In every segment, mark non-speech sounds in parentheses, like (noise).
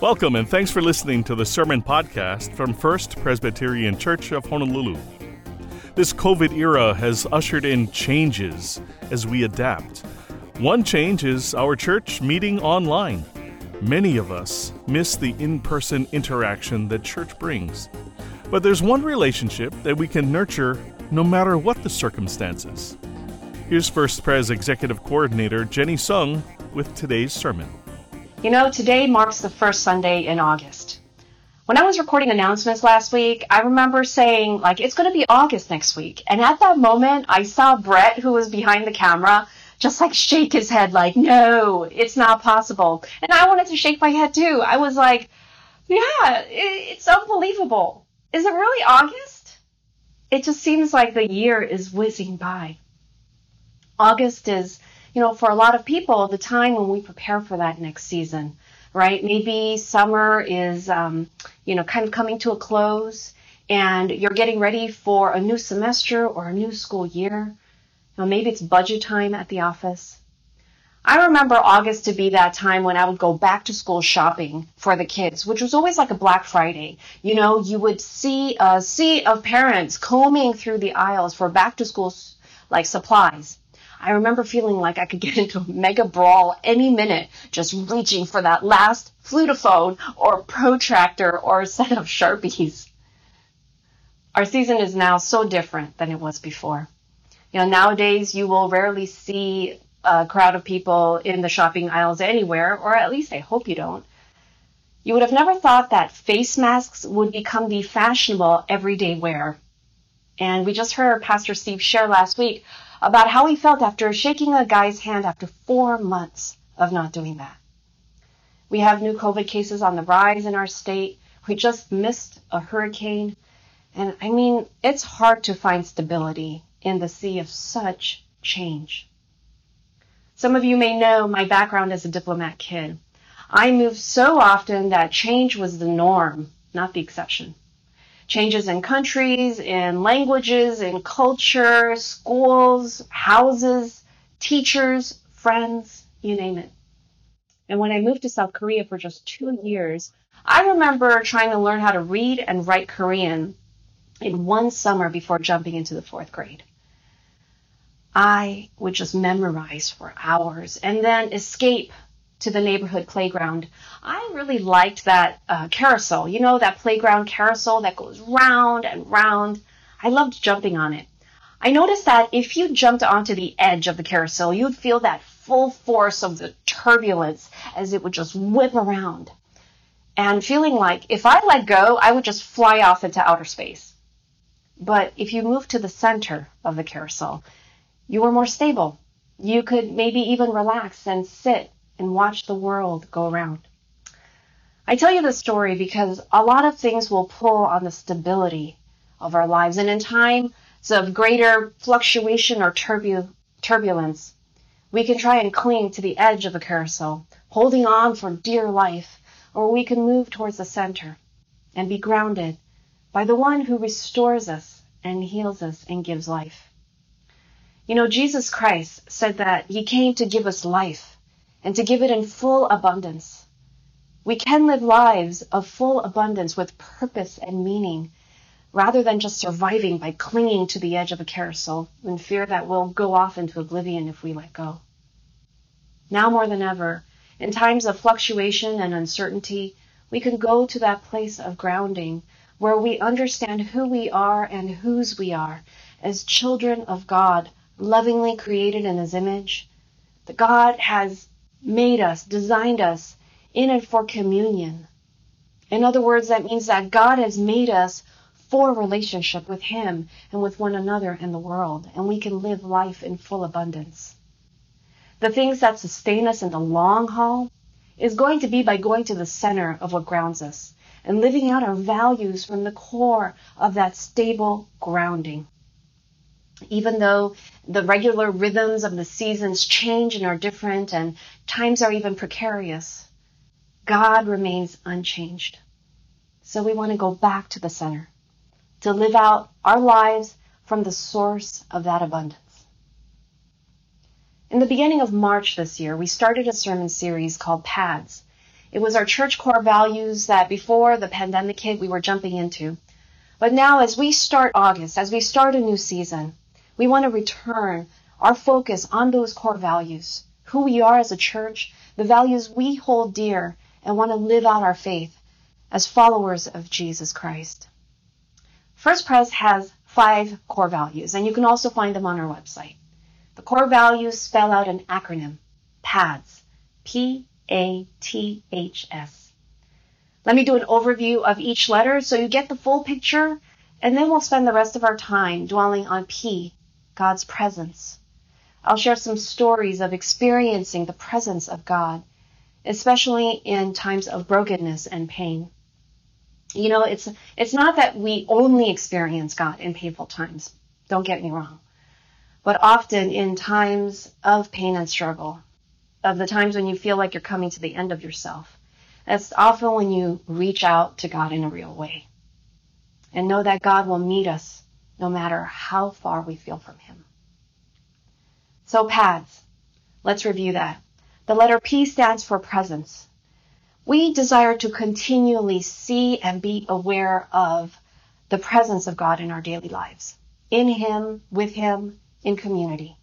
Welcome and thanks for listening to the Sermon Podcast from First Presbyterian Church of Honolulu. This COVID era has ushered in changes as we adapt. One change is our church meeting online. Many of us miss the in person interaction that church brings. But there's one relationship that we can nurture no matter what the circumstances. Here's First Pres Executive Coordinator Jenny Sung with today's sermon. You know, today marks the first Sunday in August. When I was recording announcements last week, I remember saying, like, it's going to be August next week. And at that moment, I saw Brett, who was behind the camera, just like shake his head, like, no, it's not possible. And I wanted to shake my head too. I was like, yeah, it's unbelievable. Is it really August? It just seems like the year is whizzing by. August is you know, for a lot of people, the time when we prepare for that next season, right? Maybe summer is, um, you know, kind of coming to a close and you're getting ready for a new semester or a new school year. Know, maybe it's budget time at the office. I remember August to be that time when I would go back to school shopping for the kids, which was always like a Black Friday. You know, you would see a sea of parents combing through the aisles for back to school like supplies. I remember feeling like I could get into a mega brawl any minute, just reaching for that last flutophone or protractor or a set of Sharpies. Our season is now so different than it was before. You know, nowadays you will rarely see a crowd of people in the shopping aisles anywhere, or at least I hope you don't. You would have never thought that face masks would become the fashionable everyday wear. And we just heard Pastor Steve share last week about how he felt after shaking a guy's hand after four months of not doing that. We have new COVID cases on the rise in our state. We just missed a hurricane. And I mean, it's hard to find stability in the sea of such change. Some of you may know my background as a diplomat kid. I moved so often that change was the norm, not the exception changes in countries, in languages, in culture, schools, houses, teachers, friends, you name it. And when I moved to South Korea for just two years, I remember trying to learn how to read and write Korean in one summer before jumping into the fourth grade. I would just memorize for hours and then escape to the neighborhood playground. I really liked that uh, carousel, you know, that playground carousel that goes round and round. I loved jumping on it. I noticed that if you jumped onto the edge of the carousel, you'd feel that full force of the turbulence as it would just whip around. And feeling like if I let go, I would just fly off into outer space. But if you moved to the center of the carousel, you were more stable. You could maybe even relax and sit and watch the world go around. I tell you this story because a lot of things will pull on the stability of our lives. And in times of greater fluctuation or turbu- turbulence, we can try and cling to the edge of a carousel, holding on for dear life, or we can move towards the center and be grounded by the one who restores us and heals us and gives life. You know, Jesus Christ said that he came to give us life and to give it in full abundance. We can live lives of full abundance with purpose and meaning rather than just surviving by clinging to the edge of a carousel in fear that we'll go off into oblivion if we let go. Now more than ever, in times of fluctuation and uncertainty, we can go to that place of grounding where we understand who we are and whose we are as children of God, lovingly created in His image. That God has made us, designed us in and for communion. In other words, that means that God has made us for relationship with Him and with one another and the world, and we can live life in full abundance. The things that sustain us in the long haul is going to be by going to the center of what grounds us and living out our values from the core of that stable grounding even though the regular rhythms of the seasons change and are different and times are even precarious, God remains unchanged. So we want to go back to the center to live out our lives from the source of that abundance. In the beginning of March this year, we started a sermon series called PATHS. It was our church core values that before the pandemic hit, we were jumping into. But now, as we start August, as we start a new season, we want to return our focus on those core values, who we are as a church, the values we hold dear, and want to live out our faith as followers of Jesus Christ. First Pres has five core values, and you can also find them on our website. The core values spell out an acronym, PATHS, P A T H S. Let me do an overview of each letter so you get the full picture, and then we'll spend the rest of our time dwelling on P, God's presence. I'll share some stories of experiencing the presence of God, especially in times of brokenness and pain. You know, it's it's not that we only experience God in painful times. Don't get me wrong. But often in times of pain and struggle, of the times when you feel like you're coming to the end of yourself. That's often when you reach out to God in a real way and know that God will meet us no matter how far we feel from Him. So, PATHS, let's review that. The letter P stands for presence. We desire to continually see and be aware of the presence of God in our daily lives, in Him, with Him, in community.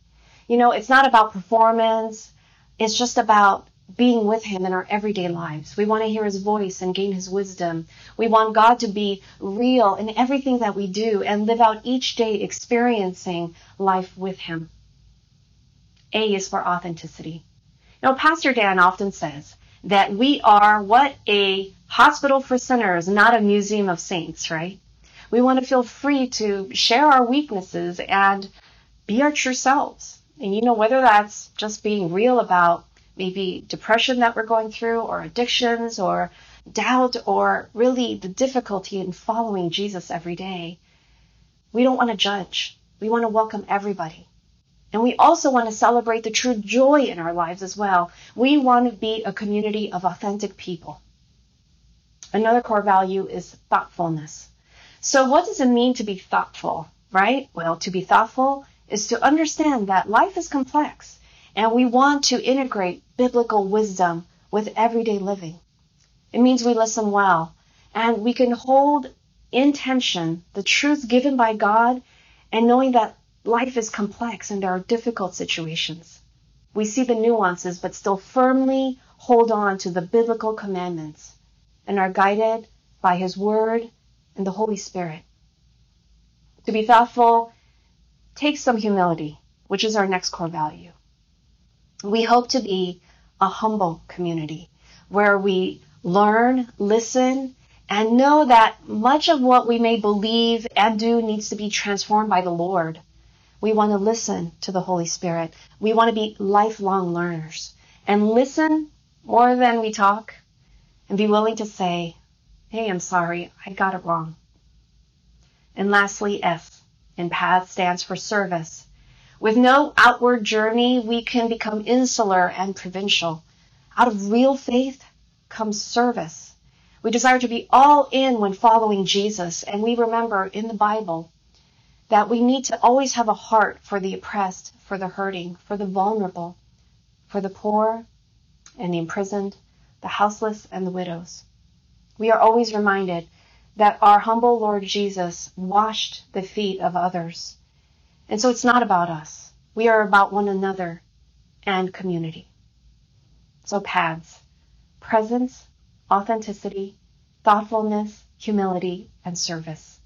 You know, it's not about performance, it's just about being with Him in our everyday lives. We want to hear His voice and gain His wisdom. We want God to be real in everything that we do and live out each day experiencing life with Him. A is for authenticity. Now, Pastor Dan often says that we are what a hospital for sinners, not a museum of saints, right? We want to feel free to share our weaknesses and be our true selves. And you know, whether that's just being real about maybe depression that we're going through, or addictions, or doubt, or really the difficulty in following Jesus every day, we don't want to judge. We want to welcome everybody. And we also want to celebrate the true joy in our lives as well. We want to be a community of authentic people. Another core value is thoughtfulness. So, what does it mean to be thoughtful, right? Well, to be thoughtful is to understand that life is complex and we want to integrate biblical wisdom with everyday living. It means we listen well and we can hold in tension the truth given by God and knowing that life is complex and there are difficult situations. We see the nuances but still firmly hold on to the biblical commandments and are guided by His Word and the Holy Spirit. To be thoughtful take some humility, which is our next core value. We hope to be a humble community where we learn, listen, and know that much of what we may believe and do needs to be transformed by the Lord. We want to listen to the Holy Spirit. We want to be lifelong learners and listen more than we talk and be willing to say, Hey, I'm sorry, I got it wrong. And lastly, S in PATH stands for service. With no outward journey, we can become insular and provincial. Out of real faith comes service. We desire to be all in when following Jesus, and we remember in the Bible that we need to always have a heart for the oppressed, for the hurting, for the vulnerable, for the poor and the imprisoned, the houseless and the widows. We are always reminded that our humble Lord Jesus washed the feet of others. And so it's not about us. We are about one another and community. So paths, presence, authenticity, thoughtfulness, humility, and service.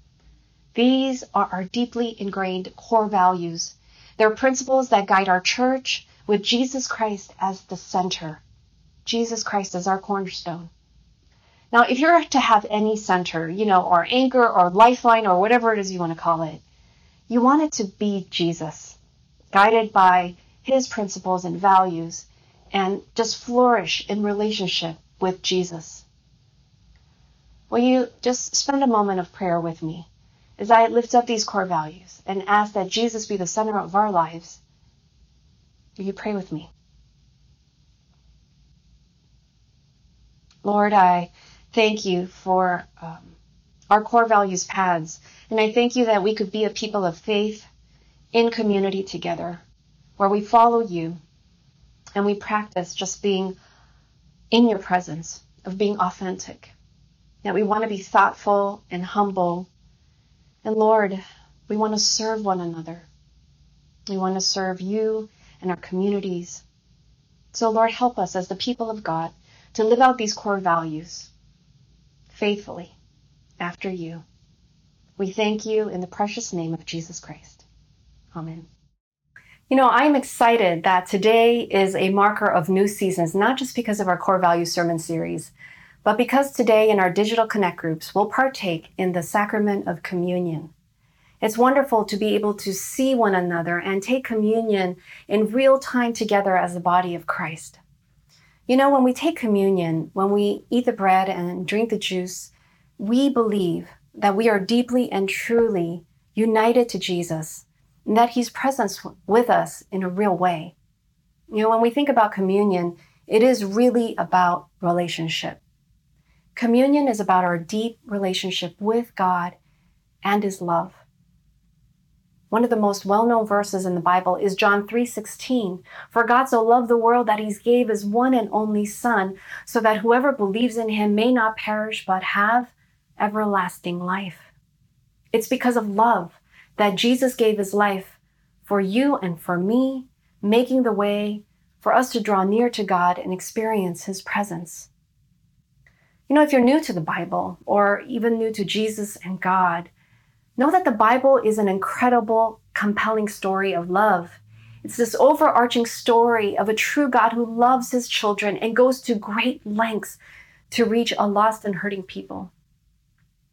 These are our deeply ingrained core values. They're principles that guide our church with Jesus Christ as the center. Jesus Christ as our cornerstone. Now, if you're to have any center, you know, or anchor or lifeline or whatever it is you want to call it, you want it to be Jesus, guided by his principles and values, and just flourish in relationship with Jesus. Will you just spend a moment of prayer with me as I lift up these core values and ask that Jesus be the center of our lives? Will you pray with me? Lord, I thank you for um, our core values paths. And I thank you that we could be a people of faith in community together, where we follow you and we practice just being in your presence of being authentic, that we want to be thoughtful and humble. And Lord, we want to serve one another. We want to serve you and our communities. So, Lord, help us as the people of God to live out these core values faithfully after you. We thank you in the precious name of Jesus Christ. Amen. You know, I'm excited that today is a marker of new seasons, not just because of our core value sermon series, but because today in our digital connect groups, we'll partake in the sacrament of communion. It's wonderful to be able to see one another and take communion in real time together as the body of Christ. You know, when we take communion, when we eat the bread and drink the juice, we believe that we are deeply and truly united to Jesus and that he's present with us in a real way. You know, when we think about communion, it is really about relationship. Communion is about our deep relationship with God and his love. One of the most well-known verses in the Bible is John 3:16. For God so loved the world that he gave his one and only son, so that whoever believes in him may not perish but have everlasting life. It's because of love that Jesus gave his life for you and for me, making the way for us to draw near to God and experience his presence. You know, if you're new to the Bible or even new to Jesus and God, know that the Bible is an incredible, compelling story of love. It's this overarching story of a true God who loves his children and goes to great lengths to reach a lost and hurting people.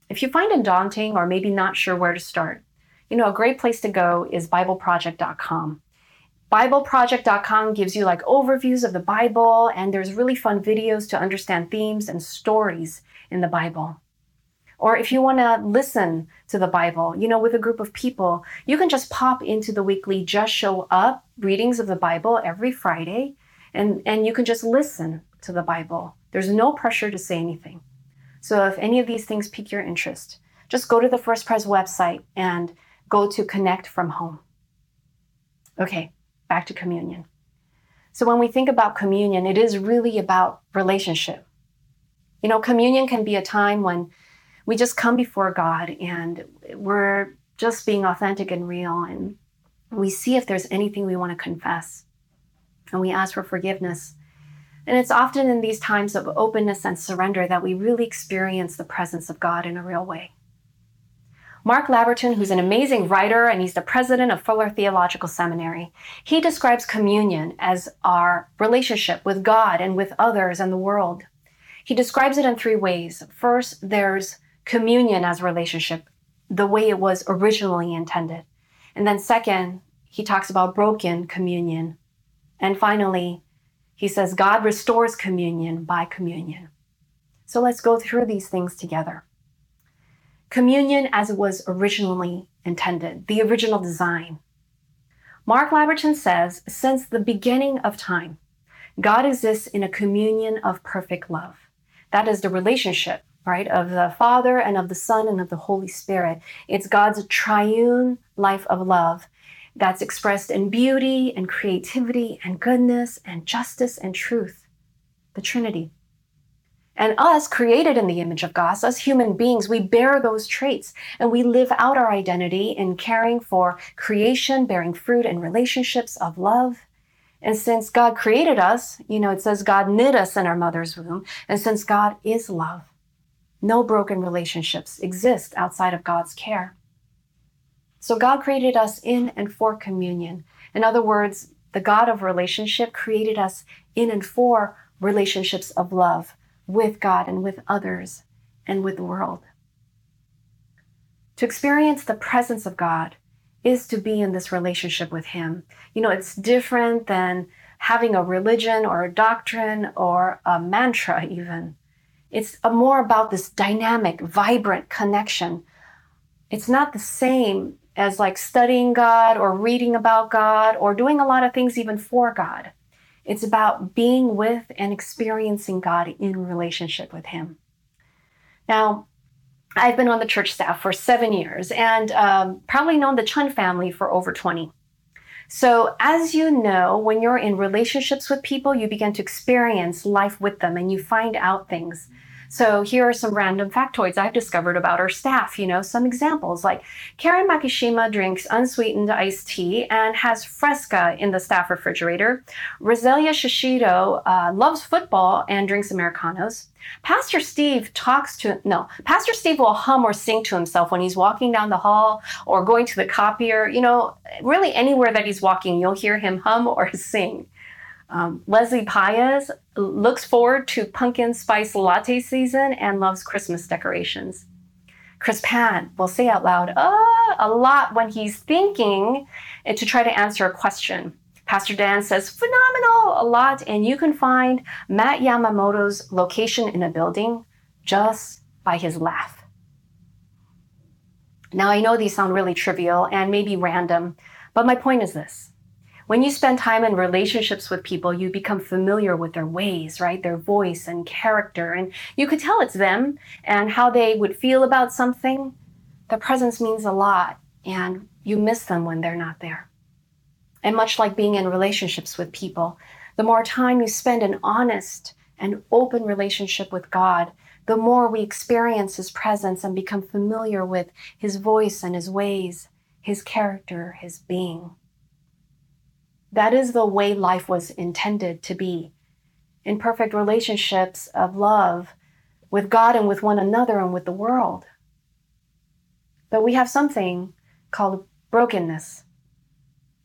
If you find it daunting or maybe not sure where to start, you know, a great place to go is BibleProject.com. BibleProject.com gives you like overviews of the Bible, and there's really fun videos to understand themes and stories in the Bible. Or if you want to listen to the Bible, you know, with a group of people, you can just pop into the weekly Just Show Up readings of the Bible every Friday, and, and you can just listen to the Bible. There's no pressure to say anything. So if any of these things pique your interest, just go to the First Pres website and go to Connect from Home. Okay, back to communion. So when we think about communion, it is really about relationship. You know, communion can be a time when we just come before God and we're just being authentic and real and we see if there's anything we want to confess and we ask for forgiveness and it's often in these times of openness and surrender that we really experience the presence of God in a real way. Mark Labberton, who's an amazing writer and he's the president of Fuller Theological Seminary, he describes communion as our relationship with God and with others and the world. He describes it in three ways. First, there's communion as relationship, the way it was originally intended. And then second, he talks about broken communion. And finally, he says God restores communion by communion. So let's go through these things together. Communion as it was originally intended, the original design. Mark Labberton says, since the beginning of time, God exists in a communion of perfect love. That is the relationship, right, of the Father and of the Son and of the Holy Spirit. It's God's triune life of love that's expressed in beauty and creativity and goodness and justice and truth, the Trinity. And us, created in the image of God, us human beings, we bear those traits and we live out our identity in caring for creation, bearing fruit and relationships of love. And since God created us, you know, it says God knit us in our mother's womb. And since God is love, no broken relationships exist outside of God's care. So God created us in and for communion. In other words, the God of relationship created us in and for relationships of love with God and with others and with the world. To experience the presence of God is to be in this relationship with Him. You know, it's different than having a religion or a doctrine or a mantra, even. It's more about this dynamic, vibrant connection. It's not the same as like studying God or reading about God or doing a lot of things even for God. It's about being with and experiencing God in relationship with Him. Now, I've been on the church staff for seven years and um, probably known the Chun family for over 20. So, as you know, when you're in relationships with people, you begin to experience life with them and you find out things. So here are some random factoids I've discovered about our staff. You know, some examples like Karen Makishima drinks unsweetened iced tea and has Fresca in the staff refrigerator. Roselia Shishido uh, loves football and drinks Americanos. Pastor Steve talks to, no, Pastor Steve will hum or sing to himself when he's walking down the hall or going to the copier. You know, really anywhere that he's walking, you'll hear him hum or (laughs) sing. Um, Leslie Paez looks forward to pumpkin spice latte season and loves Christmas decorations. Chris Pan will say out loud uh, a lot when he's thinking to try to answer a question. Pastor Dan says phenomenal a lot, and you can find Matt Yamamoto's location in a building just by his laugh. Now, I know these sound really trivial and maybe random, but my point is this when you spend time in relationships with people, you become familiar with their ways, right? Their voice and character. And you could tell it's them and how they would feel about something. Their presence means a lot, and you miss them when they're not there. And much like being in relationships with people, the more time you spend in honest and open relationship with God, the more we experience His presence and become familiar with His voice and His ways, His character, His being. That is the way life was intended to be. In perfect relationships of love with God and with one another and with the world. But we have something called brokenness.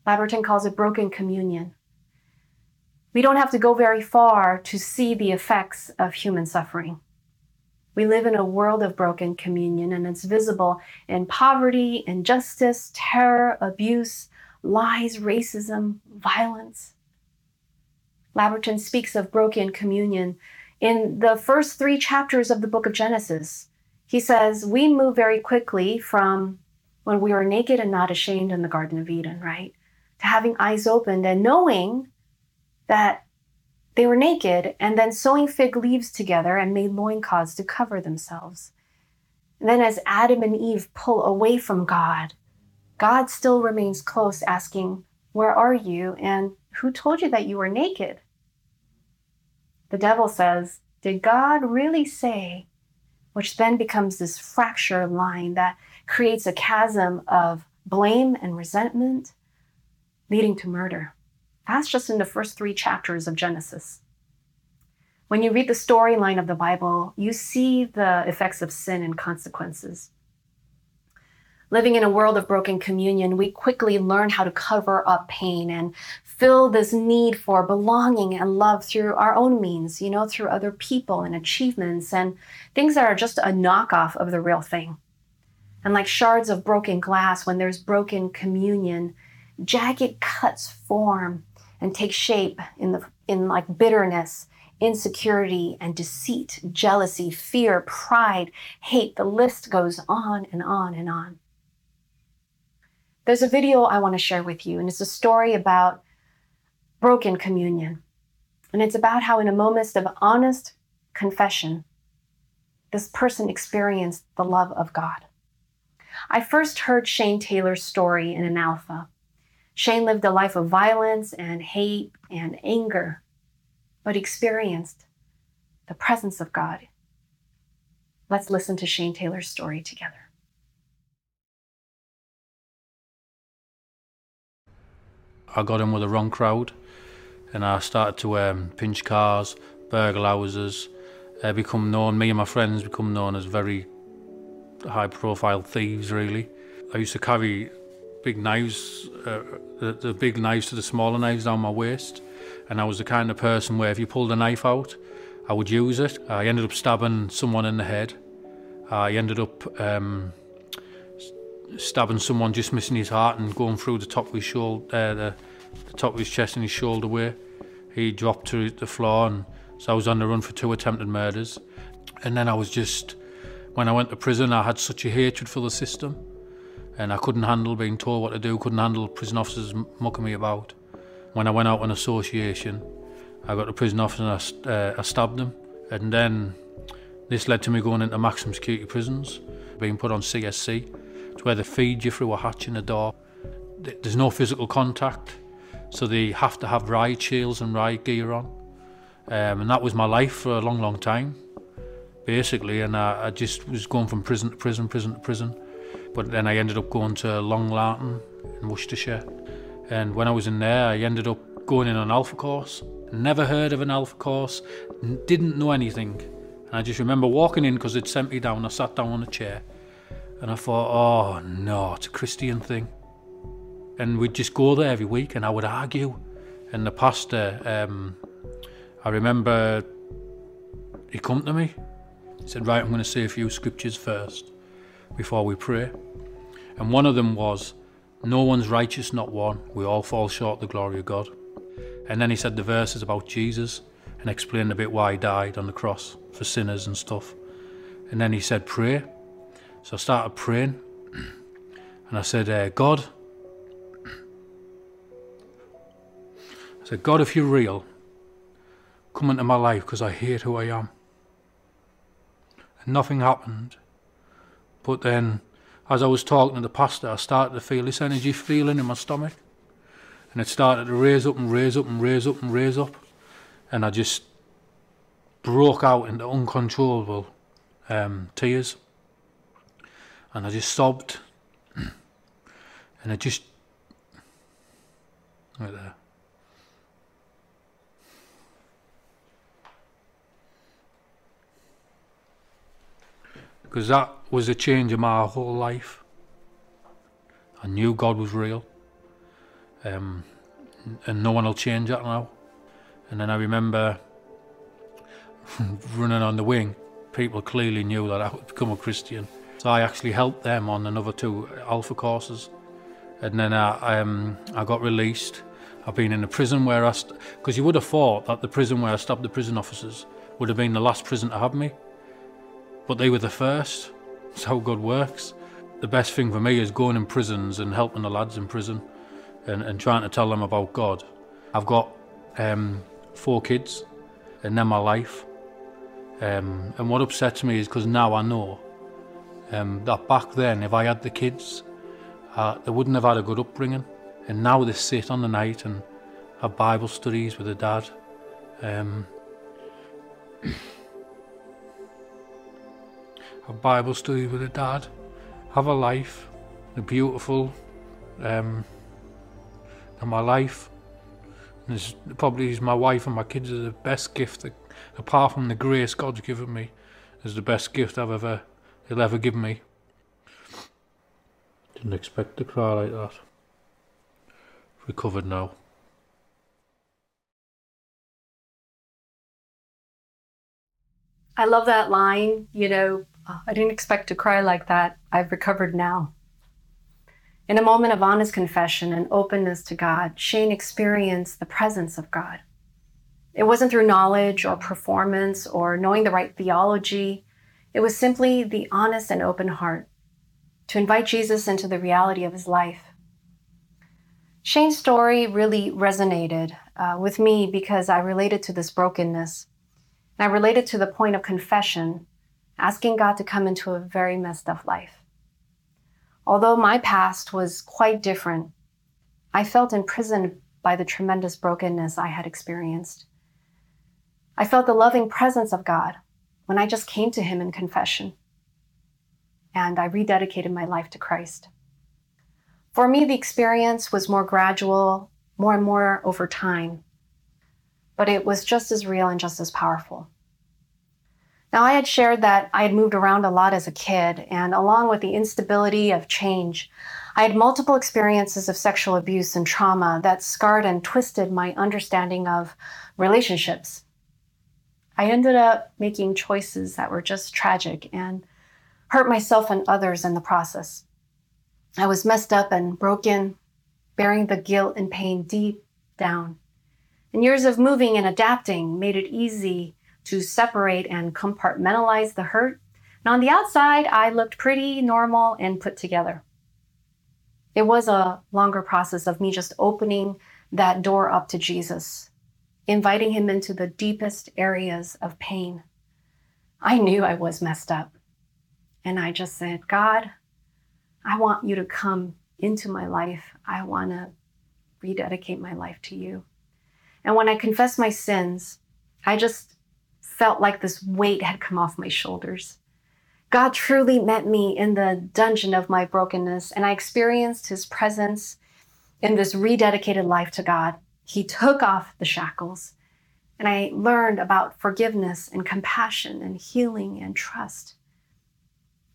Labberton calls it broken communion. We don't have to go very far to see the effects of human suffering. We live in a world of broken communion, and it's visible in poverty, injustice, terror, abuse, lies, racism, violence. Labberton speaks of broken communion in the first three chapters of the book of Genesis. He says, We move very quickly from when we were naked and not ashamed in the Garden of Eden, right? To having eyes opened and knowing that they were naked and then sewing fig leaves together and made loincloths to cover themselves. And then, as Adam and Eve pull away from God God still remains close, asking, Where are you? And who told you that you were naked? The devil says, Did God really say? Which then becomes this fracture line that creates a chasm of blame and resentment, leading to murder. That's just in the first three chapters of Genesis. When you read the storyline of the Bible, you see the effects of sin and consequences. Living in a world of broken communion, we quickly learn how to cover up pain and fill this need for belonging and love through our own means, you know, through other people and achievements and things that are just a knockoff of the real thing. And like shards of broken glass, when there's broken communion, jagged cuts form and take shape in the in like bitterness, insecurity and deceit, jealousy, fear, pride, hate. The list goes on and on and on. There's a video I want to share with you, and it's a story about broken communion. And it's about how, in a moment of honest confession, this person experienced the love of God. I first heard Shane Taylor's story in an alpha. Shane lived a life of violence and hate and anger, but experienced the presence of God. Let's listen to Shane Taylor's story together. I got in with the wrong crowd and I started to um, pinch cars, burgle houses, uh, become known, me and my friends become known as very high profile thieves really. I used to carry big knives, uh, the, the big knives to the smaller knives down my waist and I was the kind of person where if you pulled a knife out, I would use it. I ended up stabbing someone in the head. I ended up um, stabbing someone just missing his heart and going through the top of his shoulder, uh, the, the top of his chest and his shoulder where he dropped to the floor and so I was on the run for two attempted murders. And then I was just, when I went to prison, I had such a hatred for the system and I couldn't handle being told what to do, couldn't handle prison officers mucking me about. When I went out on association, I got to prison officer and I, uh, I stabbed him. And then this led to me going into maximum security prisons, being put on CSC where they feed you through a hatch in the door. there's no physical contact, so they have to have riot shields and riot gear on. Um, and that was my life for a long, long time, basically. And I, I just was going from prison to prison, prison to prison. But then I ended up going to Long Lartin in Worcestershire. And when I was in there, I ended up going in an alpha course. Never heard of an alpha course, didn't know anything. And I just remember walking in because they'd sent me down. I sat down on a chair and I thought, oh no, it's a Christian thing. And we'd just go there every week and I would argue. And the pastor, um, I remember he come to me. He said, right, I'm going to say a few scriptures first before we pray. And one of them was, no one's righteous, not one. We all fall short of the glory of God. And then he said the verses about Jesus and explained a bit why he died on the cross for sinners and stuff. And then he said, pray. So I started praying and I said, uh, God, I said, God, if you're real, come into my life because I hate who I am. And nothing happened. But then, as I was talking to the pastor, I started to feel this energy feeling in my stomach. And it started to raise up and raise up and raise up and raise up. And I just broke out into uncontrollable um, tears and I just sobbed, (clears throat) and I just right there. Because that was a change in my whole life. I knew God was real, um, and no one will change that now. And then I remember (laughs) running on the wing. People clearly knew that I would become a Christian. So I actually helped them on another two alpha courses. And then I, um, I got released. I've been in a prison where I, because you would have thought that the prison where I stabbed the prison officers would have been the last prison to have me. But they were the first. That's how God works. The best thing for me is going in prisons and helping the lads in prison and, and trying to tell them about God. I've got um, four kids and then my life. Um, and what upsets me is because now I know um, that back then, if I had the kids, uh, they wouldn't have had a good upbringing. And now they sit on the night and have Bible studies with their dad. Um, (coughs) have Bible studies with their dad. Have a life. A beautiful. Um, and my life. And probably is my wife and my kids are the best gift that, apart from the grace God's given me, is the best gift I've ever he'll ever give me. Didn't expect to cry like that. Recovered now. I love that line, you know, oh, I didn't expect to cry like that. I've recovered now. In a moment of honest confession and openness to God, Shane experienced the presence of God. It wasn't through knowledge or performance or knowing the right theology. It was simply the honest and open heart to invite Jesus into the reality of his life. Shane's story really resonated uh, with me because I related to this brokenness. And I related to the point of confession, asking God to come into a very messed up life. Although my past was quite different, I felt imprisoned by the tremendous brokenness I had experienced. I felt the loving presence of God when I just came to Him in confession and I rededicated my life to Christ. For me, the experience was more gradual, more and more over time, but it was just as real and just as powerful. Now, I had shared that I had moved around a lot as a kid, and along with the instability of change, I had multiple experiences of sexual abuse and trauma that scarred and twisted my understanding of relationships I ended up making choices that were just tragic and hurt myself and others in the process. I was messed up and broken, bearing the guilt and pain deep down. And years of moving and adapting made it easy to separate and compartmentalize the hurt. And on the outside, I looked pretty normal and put together. It was a longer process of me just opening that door up to Jesus inviting him into the deepest areas of pain. I knew I was messed up. And I just said, God, I want you to come into my life, I want to rededicate my life to you. And when I confessed my sins, I just felt like this weight had come off my shoulders. God truly met me in the dungeon of my brokenness, and I experienced his presence in this rededicated life to God. He took off the shackles, and I learned about forgiveness and compassion and healing and trust.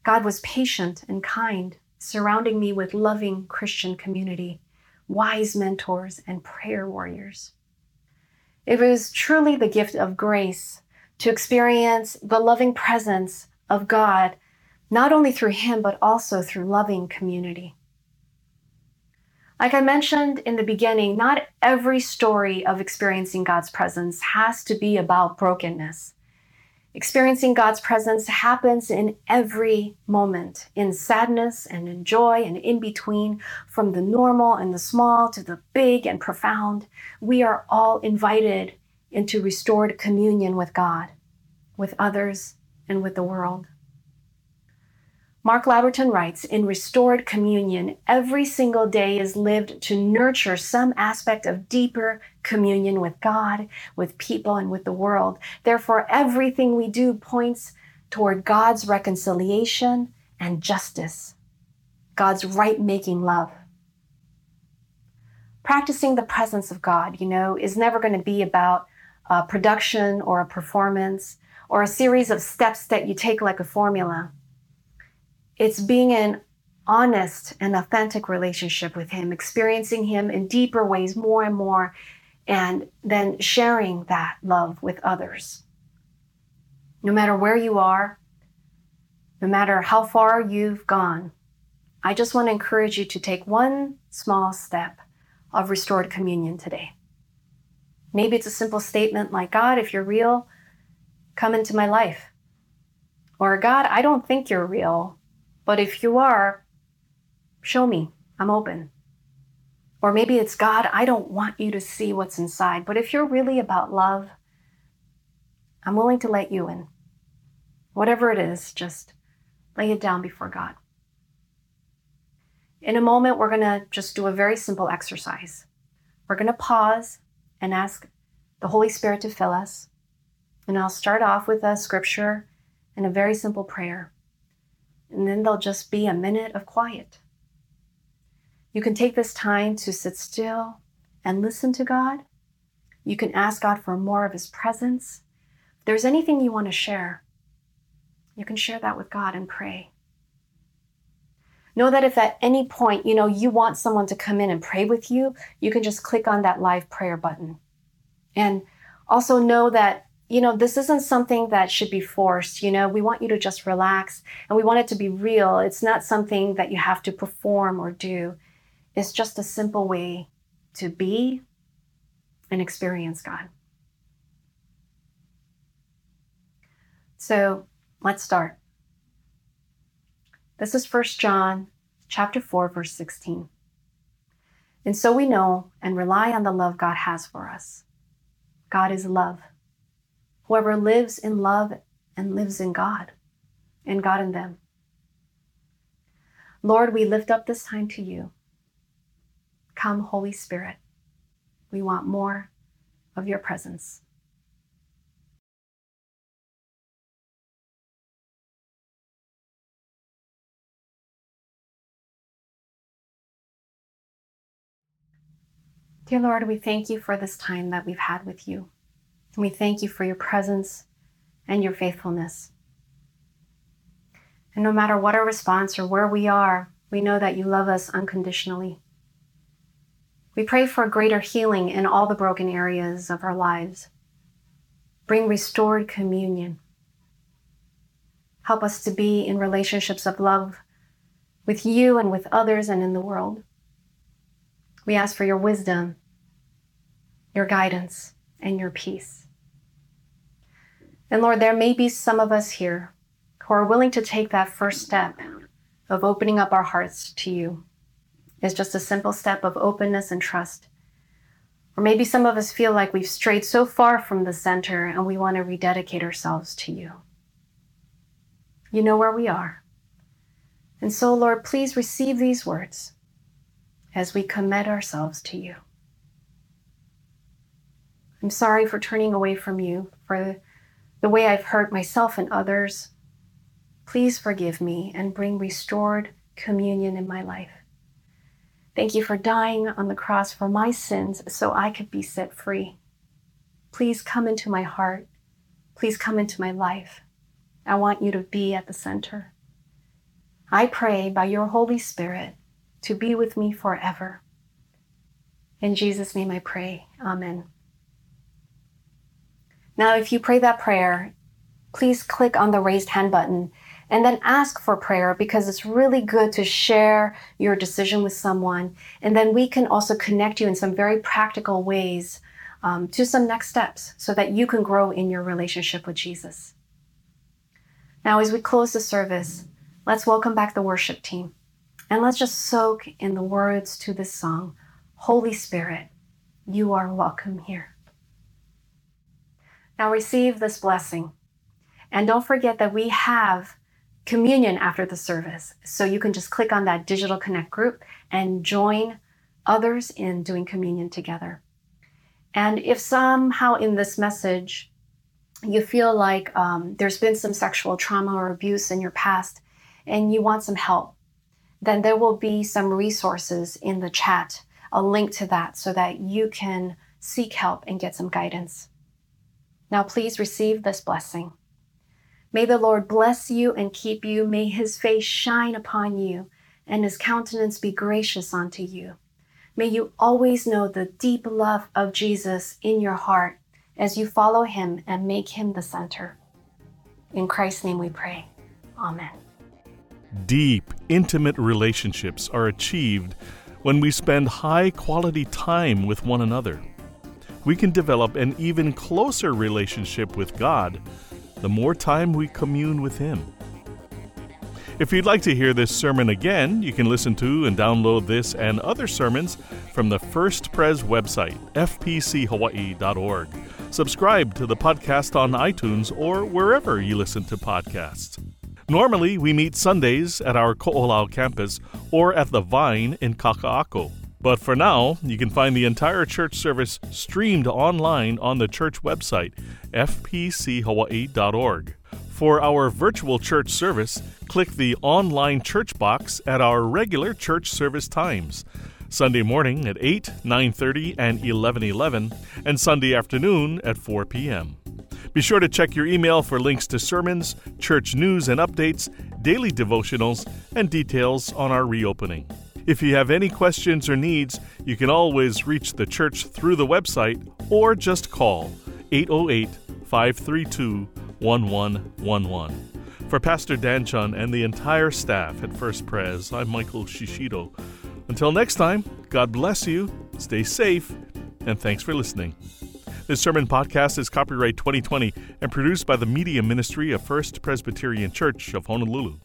God was patient and kind, surrounding me with loving Christian community, wise mentors, and prayer warriors. It was truly the gift of grace to experience the loving presence of God, not only through Him, but also through loving community. Like I mentioned in the beginning, not every story of experiencing God's presence has to be about brokenness. Experiencing God's presence happens in every moment, in sadness and in joy and in between, from the normal and the small to the big and profound. We are all invited into restored communion with God, with others, and with the world. Mark Labberton writes In restored communion, every single day is lived to nurture some aspect of deeper communion with God, with people, and with the world. Therefore, everything we do points toward God's reconciliation and justice, God's right making love. Practicing the presence of God, you know, is never going to be about a production or a performance or a series of steps that you take like a formula. It's being an honest and authentic relationship with Him, experiencing Him in deeper ways more and more, and then sharing that love with others. No matter where you are, no matter how far you've gone, I just want to encourage you to take one small step of restored communion today. Maybe it's a simple statement like, God, if you're real, come into my life. Or, God, I don't think you're real, but if you are, show me. I'm open. Or maybe it's God, I don't want you to see what's inside. But if you're really about love, I'm willing to let you in. Whatever it is, just lay it down before God. In a moment, we're going to just do a very simple exercise. We're going to pause and ask the Holy Spirit to fill us. And I'll start off with a scripture and a very simple prayer and then there'll just be a minute of quiet. You can take this time to sit still and listen to God. You can ask God for more of His presence. If there's anything you want to share, you can share that with God and pray. Know that if at any point, you know, you want someone to come in and pray with you, you can just click on that live prayer button. And also know that you know, this isn't something that should be forced. You know, we want you to just relax and we want it to be real. It's not something that you have to perform or do. It's just a simple way to be and experience God. So let's start. This is 1 John chapter 4 verse 16. And so we know and rely on the love God has for us. God is love. Whoever lives in love and lives in God, and God in them. Lord, we lift up this time to you. Come, Holy Spirit. We want more of your presence. Dear Lord, we thank you for this time that we've had with you. We thank you for your presence and your faithfulness. And no matter what our response or where we are, we know that you love us unconditionally. We pray for greater healing in all the broken areas of our lives. Bring restored communion. Help us to be in relationships of love with you and with others and in the world. We ask for your wisdom, your guidance, and your peace. And Lord, there may be some of us here who are willing to take that first step of opening up our hearts to you. It's just a simple step of openness and trust. Or maybe some of us feel like we've strayed so far from the center and we want to rededicate ourselves to you. You know where we are. And so, Lord, please receive these words as we commit ourselves to you. I'm sorry for turning away from you, for the way I've hurt myself and others. Please forgive me and bring restored communion in my life. Thank you for dying on the cross for my sins so I could be set free. Please come into my heart. Please come into my life. I want you to be at the center. I pray by your Holy Spirit to be with me forever. In Jesus' name I pray. Amen. Now, if you pray that prayer, please click on the raised hand button and then ask for prayer because it's really good to share your decision with someone. And then we can also connect you in some very practical ways um, to some next steps so that you can grow in your relationship with Jesus. Now, as we close the service, let's welcome back the worship team and let's just soak in the words to this song Holy Spirit, you are welcome here. Now receive this blessing. And don't forget that we have communion after the service. So you can just click on that digital connect group and join others in doing communion together. And if somehow in this message you feel like um, there's been some sexual trauma or abuse in your past and you want some help, then there will be some resources in the chat, a link to that so that you can seek help and get some guidance. Now, please receive this blessing. May the Lord bless you and keep you. May his face shine upon you and his countenance be gracious unto you. May you always know the deep love of Jesus in your heart as you follow him and make him the center. In Christ's name we pray. Amen. Deep, intimate relationships are achieved when we spend high quality time with one another we can develop an even closer relationship with God the more time we commune with Him. If you'd like to hear this sermon again, you can listen to and download this and other sermons from the First Pres website, fpchawaii.org. Subscribe to the podcast on iTunes or wherever you listen to podcasts. Normally, we meet Sundays at our Ko'olau campus or at the Vine in Kaka'ako. But for now, you can find the entire church service streamed online on the church website, fpchawaii.org. For our virtual church service, click the online church box at our regular church service times. Sunday morning at 8, 9:30 and 11:11 and Sunday afternoon at 4 p.m. Be sure to check your email for links to sermons, church news and updates, daily devotionals, and details on our reopening. If you have any questions or needs, you can always reach the church through the website or just call 808 532 1111. For Pastor Dan Chun and the entire staff at First Pres, I'm Michael Shishido. Until next time, God bless you, stay safe, and thanks for listening. This sermon podcast is copyright 2020 and produced by the Media Ministry of First Presbyterian Church of Honolulu.